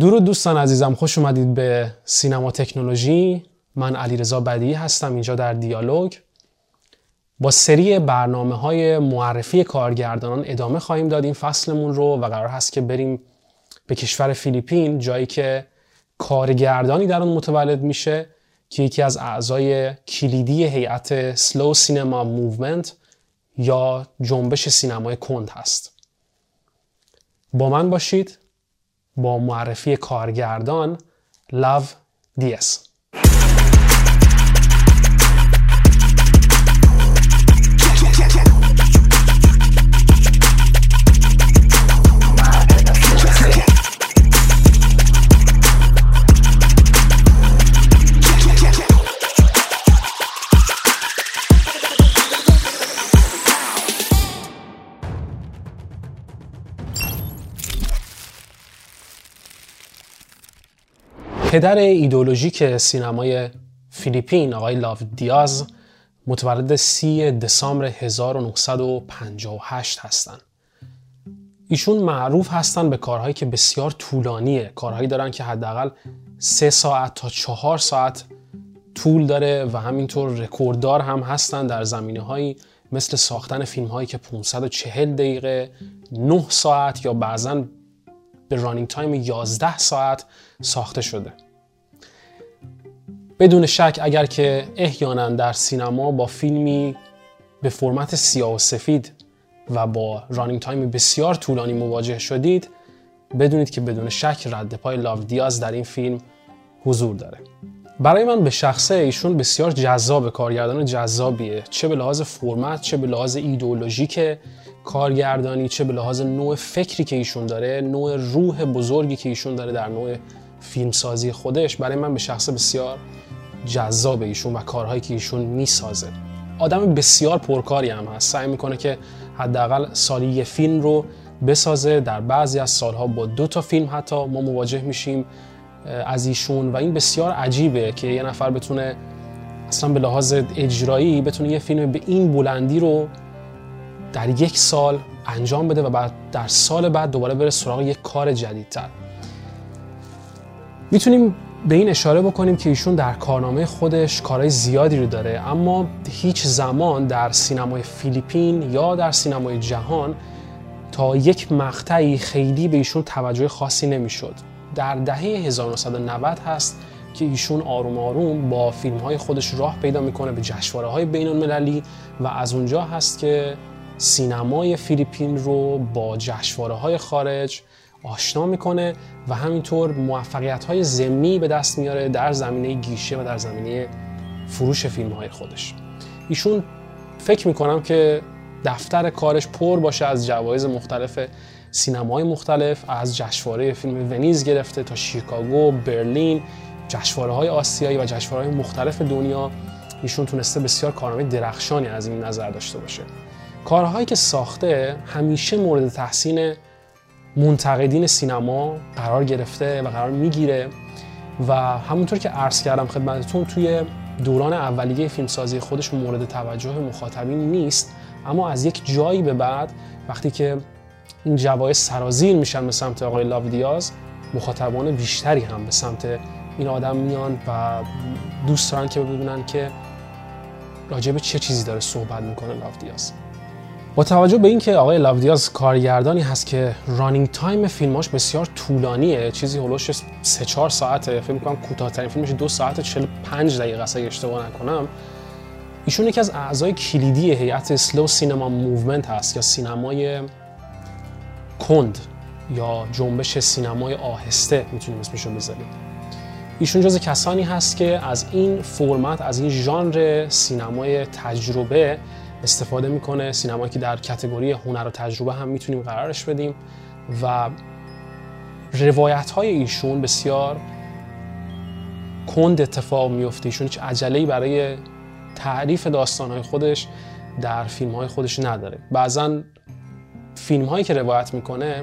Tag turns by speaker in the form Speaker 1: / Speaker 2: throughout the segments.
Speaker 1: درود دوستان عزیزم خوش اومدید به سینما تکنولوژی. من علیرضا بدی هستم اینجا در دیالوگ. با سری برنامه های معرفی کارگردانان ادامه خواهیم داد. این فصلمون رو و قرار هست که بریم به کشور فیلیپین جایی که کارگردانی در اون متولد میشه که یکی از اعضای کلیدی هیئت slow cinema movement یا جنبش سینمای کند هست. با من باشید. با معرفی کارگردان لو دیس پدر ایدولوژیک سینمای فیلیپین آقای لاو دیاز متولد سی دسامبر 1958 هستند. ایشون معروف هستن به کارهایی که بسیار طولانیه کارهایی دارن که حداقل سه ساعت تا چهار ساعت طول داره و همینطور رکورددار هم هستن در زمینه هایی مثل ساختن فیلم هایی که 540 دقیقه 9 ساعت یا بعضا به running time 11 ساعت ساخته شده بدون شک اگر که احیانا در سینما با فیلمی به فرمت سیاه و سفید و با running time بسیار طولانی مواجه شدید بدونید که بدون شک رد پای لاو دیاز در این فیلم حضور داره. برای من به شخصه ایشون بسیار جذاب کارگردان جذابیه. چه به لحاظ فرمت چه به لحاظ ایدئولوژیک کارگردانی چه به لحاظ نوع فکری که ایشون داره نوع روح بزرگی که ایشون داره در نوع فیلمسازی خودش برای من به شخص بسیار جذاب ایشون و کارهایی که ایشون می‌سازه. آدم بسیار پرکاری هم هست. سعی می‌کنه که حداقل سالی یه فیلم رو بسازه. در بعضی از سالها با دو تا فیلم حتی ما مواجه میشیم از ایشون و این بسیار عجیبه که یه نفر بتونه اصلا به لحاظ اجرایی بتونه یه فیلم به این بلندی رو در یک سال انجام بده و بعد در سال بعد دوباره بره سراغ یک کار جدیدتر. می‌تونیم به این اشاره بکنیم که ایشون در کارنامه خودش کارهای زیادی رو داره. اما هیچ زمان در سینمای فیلیپین یا در سینمای جهان تا یک مقطعی خیلی به ایشون توجه خاصی نمی‌شد. در دهه 1990 هست که ایشون آروم آروم با فیلم های خودش راه پیدا می‌کنه به جشنواره های بین المللی و از اونجا هست که سینمای فیلیپین رو با جشنواره های خارج آشنا می‌کنه و همینطور موفقیت های زمینی به دست میاره در زمینه گیشه و در زمینه فروش فیلم های خودش. ایشون فکر می‌کنم که دفتر کارش پر باشه از جوایز مختلف سینمای مختلف از جشنواره فیلم ونیز گرفته تا شیکاگو، برلین، جشنواره های آسیایی و جشنواره های مختلف دنیا. ایشون تونسته بسیار کارنامه درخشانی از این نظر داشته باشه. کارهایی که ساخته همیشه مورد تحسین منتقدین سینما قرار گرفته و قرار می‌گیره. و همونطور که عرض کردم خدمتتون توی دوران اولیه فیلمسازی خودش مورد توجه مخاطبین نیست اما از یک جایی به بعد وقتی که این جوایز سرازیر میشن به سمت آقای لاو دیاز مخاطبان بیشتری هم به سمت این آدم میان و دوست دارن که ببینن که راجع چه چیزی داره صحبت می‌کنه لاو دیاز با توجه به اینکه آقای لاودیاز کارگردانی هست که running time فیلماش بسیار طولانیه چیزی حول و حوش 3 4 ساعته فکر می‌کنم کوتاه‌ترین فیلمش 2 ساعت و 45 دقیقه است اگه اشتباه نکنم. ایشون یکی از اعضای کلیدی هیئت slow cinema movement هست یا سینمای کند یا جنبش سینمای آهسته می‌تونیم اسمش رو بذاریم. ایشون جز کسانی هست که از این فرمت از این ژانر سینمای تجربه استفاده می‌کنه. سینمایی که در کتگوری هنر و تجربه هم می‌تونیم قرارش بدیم. و روایت های ایشون بسیار کند اتفاق میفته ایشون هیچ عجله برای تعریف داستان های خودش در فیلم های خودش نداره. بعضا فیلم هایی که روایت می‌کنه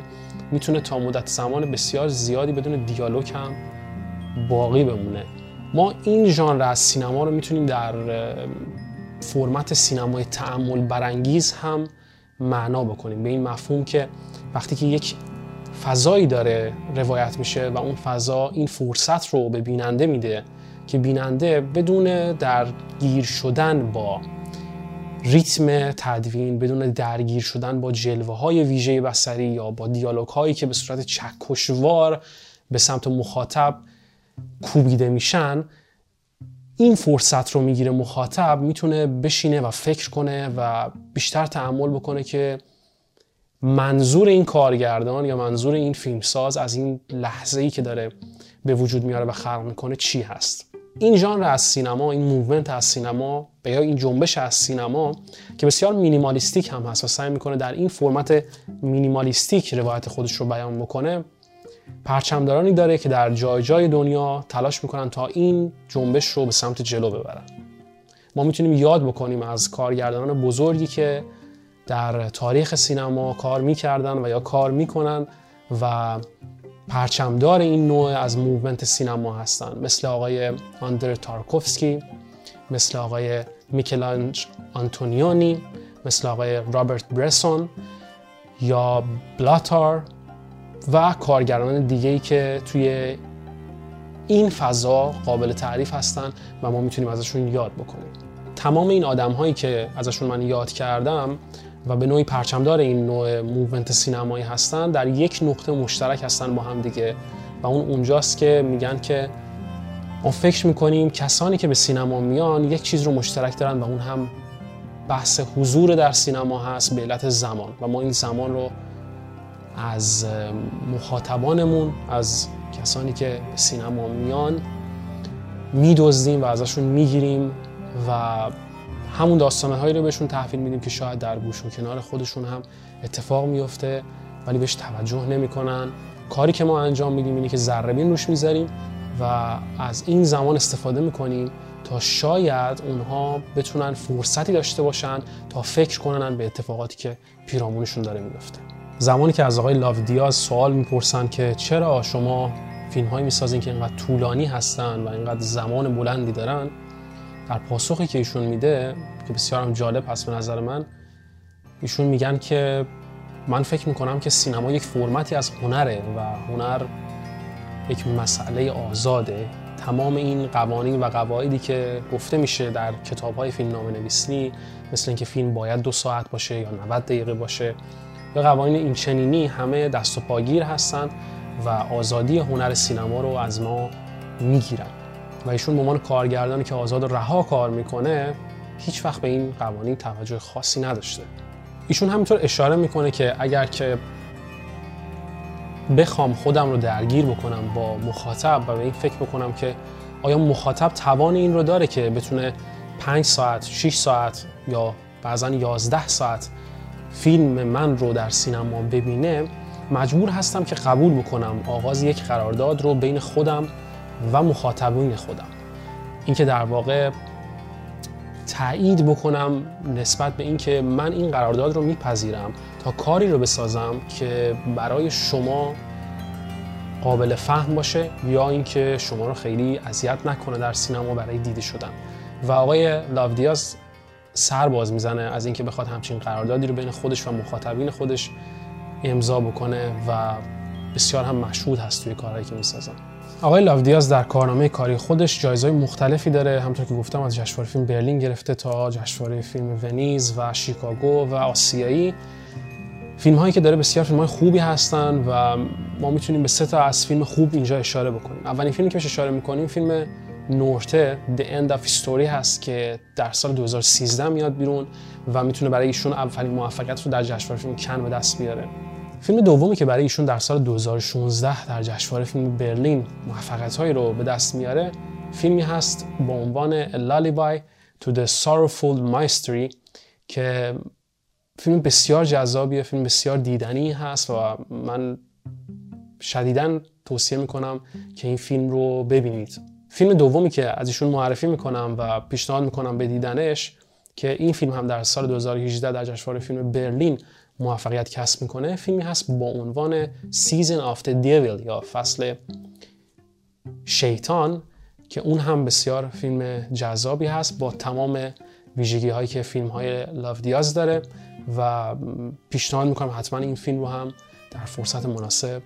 Speaker 1: می‌تونه تا مدت زمان بسیار زیادی بدون دیالوگ هم باقی بمونه. ما این ژانر از سینما رو می‌تونیم در فرمت سینمای تعمل برانگیز هم معنا بکنیم. به این مفهوم که وقتی که یک فضایی داره روایت میشه و اون فضا این فرصت رو به بیننده میده که بیننده بدون درگیر شدن با ریتم تدوین بدون درگیر شدن با جلوه های ویژه بسری یا با دیالوگ هایی که به صورت چکشوار به سمت مخاطب کوبیده میشن این فرصت رو می‌گیره مخاطب می‌تونه بشینه و فکر کنه و بیشتر تحمل بکنه که منظور این کارگردان یا منظور این فیلمساز از این لحظه ای که داره به وجود میاره و خلق می‌کنه چی هست. این ژانر از سینما این movement از سینما یا این جنبش از سینما که بسیار minimalistic هم هست و سعی می‌کنه در این فرمت minimalistic روایت خودش رو بیان بکنه پرچمدارانی داره که در جای جای دنیا تلاش می‌کنن تا این جنبش رو به سمت جلو ببرن. ما می‌تونیم یاد بکنیم از کارگردانان بزرگی که در تاریخ سینما کار می‌کردن و یا کار می‌کنن و پرچمدار این نوع از movement سینما هستن. مثل آقای آندری تارکوفسکی مثل آقای میکل‌آنجلو آنتونیونی مثل آقای رابرت برسون یا بلا تار و کارگردان دیگه ای که توی این فضا قابل تعریف هستن و ما می‌تونیم ازشون یاد بکنیم. تمام این آدم هایی که ازشون من یاد کردم و به نوعی پرچمدار این نوع movement سینمایی هستن در یک نقطه مشترک هستن با هم دیگه. و اون اونجاست که میگن که ما فکر می‌کنیم کسانی که به سینما میان یک چیز رو مشترک دارن و اون هم بحث حضور در سینما هست به علت زمان. و ما این زمان رو از مخاطبانمون از کسانی که سینما میان میدزدیم و ازشون می‌گیریم و همون داستانه هایی رو بهشون تحویل میدیم که شاید در گوش و کنار خودشون هم اتفاق میفته ولی بهش توجه نمی‌کنن. کاری که ما انجام میدیم اینه که ذره روش می‌ذاریم و از این زمان استفاده می‌کنیم تا شاید اونها بتونن فرصتی داشته باشن تا فکر کنن به اتفاقاتی که پیرامونشون داره میفته زمانی که از آقای لاو دیاز سوال می‌پرسن که چرا شما فیلم هایی می‌سازین که اینقدر طولانی هستن و اینقدر زمان بلندی دارن در پاسخی که ایشون میده که بسیار هم جالب هست به نظر من ایشون میگن که من فکر می‌کنم که سینما یک فرمتی از هنره و هنر یک مسئله آزاده. تمام این قوانین و قواعدی که گفته میشه در کتاب های فیلم نام نویسنی مثل اینکه فیلم باید دو ساعت باشه یا 90 دقیقه باشه یا قوانین این چنینی همه دست و پاگیر هستن و آزادی هنر سینما رو از ما می‌گیرن. و ایشون به عنوان کارگردانی که آزاد رها کار می‌کنه هیچ وقت به این قوانین توجه خاصی نداشته. ایشون همینطور اشاره می‌کنه که اگر که بخوام خودم رو درگیر بکنم با مخاطب و به این فکر بکنم که آیا مخاطب توان این رو داره که بتونه 5 ساعت، 6 ساعت یا بعضا 11 ساعت فیلم من رو در سینما ببینه مجبور هستم که قبول بکنم آغاز یک قرارداد رو بین خودم و مخاطبین خودم. اینکه در واقع تایید بکنم نسبت به اینکه من این قرارداد رو میپذیرم تا کاری رو بسازم که برای شما قابل فهم باشه یا اینکه شما رو خیلی اذیت نکنه در سینما برای دیده شدن. و آقای لاودیاز سر باز می‌زنه از اینکه بخواد همچین قراردادی رو بین خودش و مخاطبین خودش امضا بکنه و بسیار هم مشهود هست توی کارهایی که می‌سازن. آقای لاودیاز در کارنامه کاری خودش جایزهای مختلفی داره. همطور که گفتم از جشنواره فیلم برلین گرفته تا جشنواره فیلم ونیز و شیکاگو و آسیایی. فیلم هایی که داره بسیار فیلم های خوبی هستن و ما می‌تونیم به سه تا از فیلم خوب اینجا اشاره بکنیم. اولین فیلمی که بهش اشاره می‌کنیم فیلم نورته The End of Story هست که در سال 2013 میاد بیرون و می‌تونه برای ایشون اولین موفقیت رو در جشنواره فیلم کن به دست بیاره. فیلم دومی که برای ایشون در سال 2016 در جشنواره فیلم برلین موفقیت هایی رو به دست میاره فیلمی هست با عنوان Lullaby to the Sorrowful Mystery که فیلم بسیار جذابیه فیلم بسیار دیدنی هست و من شدیدا توصیه می‌کنم که این فیلم رو ببینید. فیلم دومی که از ایشون معرفی می‌کنم و پیشنهاد می‌کنم به دیدنش که این فیلم هم در سال 2018 در جشنواره فیلم برلین موفقیت کسب می‌کنه فیلمی هست با عنوان of the Devil یا فصل شیطان که اون هم بسیار فیلم جذابی هست با تمام ویژگی هایی که فیلم های لاو دیاز داره و پیشنهاد می‌کنم حتما این فیلم رو هم در فرصت مناسب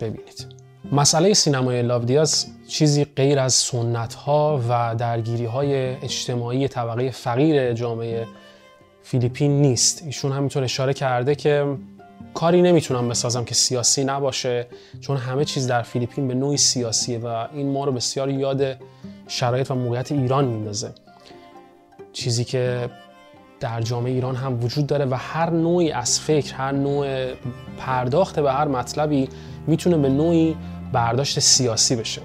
Speaker 1: ببینید. مسئله سینمای لاودیاز چیزی غیر از سنت ها و درگیری های اجتماعی طبقه فقیر جامعه فیلیپین نیست. ایشون همینطور اشاره کرده که کاری نمی‌تونم بسازم که سیاسی نباشه چون همه چیز در فیلیپین به نوعی سیاسیه و این ما رو بسیار یاد شرایط و موقعیت ایران میندازه. چیزی که در جامعه ایران هم وجود داره و هر نوعی از فکر هر نوع پرداخت به هر مطلبی می‌تونه به نوعی برداشت سیاسی بشه.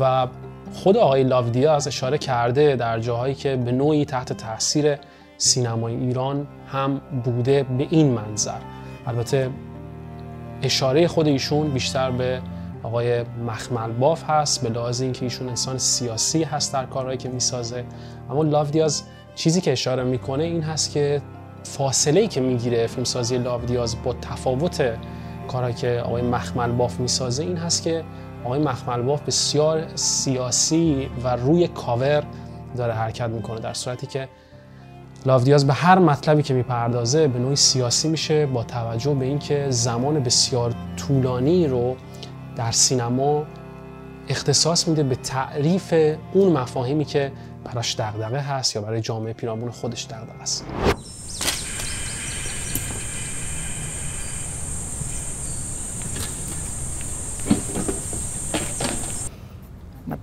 Speaker 1: و خود آقای لاودیاز اشاره کرده در جاهایی که به نوعی تحت تاثیر سینمای ایران هم بوده به این منظر. البته اشاره خود ایشون بیشتر به آقای مخمل باف هست به لحاظ اینکه ایشون انسان سیاسی هست در کارهایی که می‌سازه. اما لاودیاز چیزی که اشاره می‌کنه این هست که فاصله ای که می‌گیره فیلمسازی لاودیاز با تفاوت کارهایی که آقای مخمل باف می‌سازه این هست که آقای مخمل باف بسیار سیاسی و روی کاور داره حرکت می‌کنه در صورتی که لاودیاز به هر مطلبی که می‌پردازه به نوعی سیاسی میشه با توجه به اینکه زمان بسیار طولانی رو در سینما اختصاص میده به تعریف اون مفاهیمی که براش دغدغه هست یا برای جامعه پیرامون خودش دغدغه است.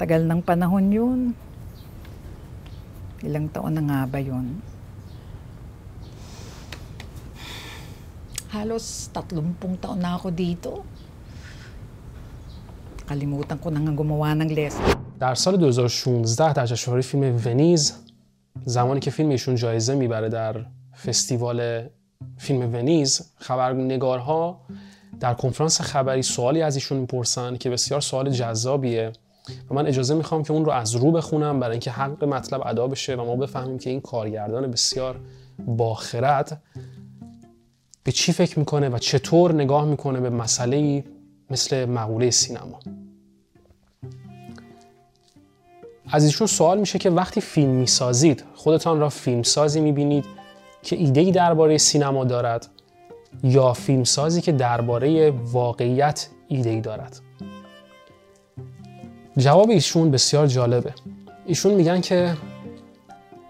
Speaker 2: Matagal ng panahon yun. Ilang taon na nga ba yun? Halos tatlumpung taon na ako dito. Kalimutan ko na nga gumawa ng lesson.
Speaker 1: در سال 2016 در جشنواره فیلم ونیز زمانی که فیلم ایشون جایزه می‌بره در فستیوال فیلم ونیز خبرنگارها در کنفرانس خبری سوالی از ایشون می‌پرسن که بسیار سوال جذابیه و من اجازه می‌خوام که اون رو از رو بخونم برای اینکه حق مطلب ادا بشه و ما بفهمیم که این کارگردان بسیار باخرد به چی فکر می‌کنه و چطور نگاه می‌کنه به مسئله مثل مقوله سینما. از ایشون سوال میشه که وقتی فیلم می‌سازید خودتان را فیلمسازی می‌بینید که ایده درباره سینما دارد یا فیلمسازی که درباره واقعیت ایده دارد؟ جواب ایشون بسیار جالبه. ایشون میگن که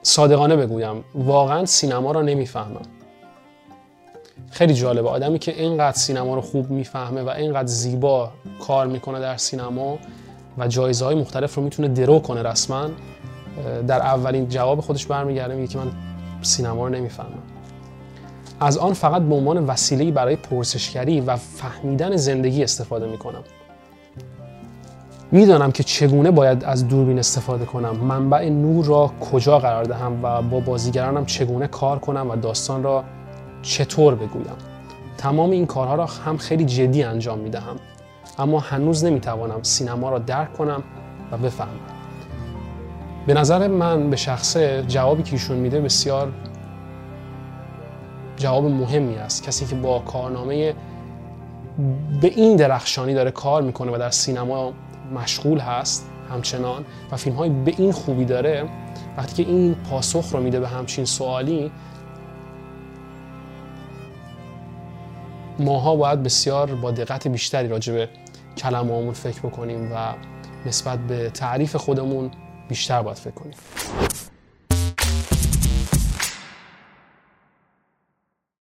Speaker 1: صادقانه بگویم واقعا سینما را نمی‌فهمم. خیلی جالبه آدمی که اینقدر سینما رو خوب می‌فهمه و اینقدر زیبا کار می‌کنه در سینما و جایزه های مختلف رو می‌تونه درو کنه رسما در اولین جواب خودش برمیگرده میگه که من سینما رو نمی‌فهمم. از آن فقط به عنوان وسیله برای پرسشگری و فهمیدن زندگی استفاده می‌کنم. می‌دانم که چگونه باید از دوربین استفاده کنم. منبع نور را کجا قرار دهم و با بازیگرانم چگونه کار کنم و داستان را چطور بگویم. تمام این کارها را هم خیلی جدی انجام می‌دهم اما هنوز نمی‌توانم سینما را درک کنم و بفهمم. به نظر من به شخصه جوابی که ایشون میده بسیار جواب مهمی است. کسی که با کارنامه به این درخشانی داره کار می‌کنه و در سینما مشغول هست همچنان و فیلم های به این خوبی داره وقتی که این پاسخ رو میده به همچین سوالی ماها باید بسیار با دقت بیشتری راجع به کلمه‌هامون فکر بکنیم و نسبت به تعریف خودمون بیشتر باید فکر کنیم.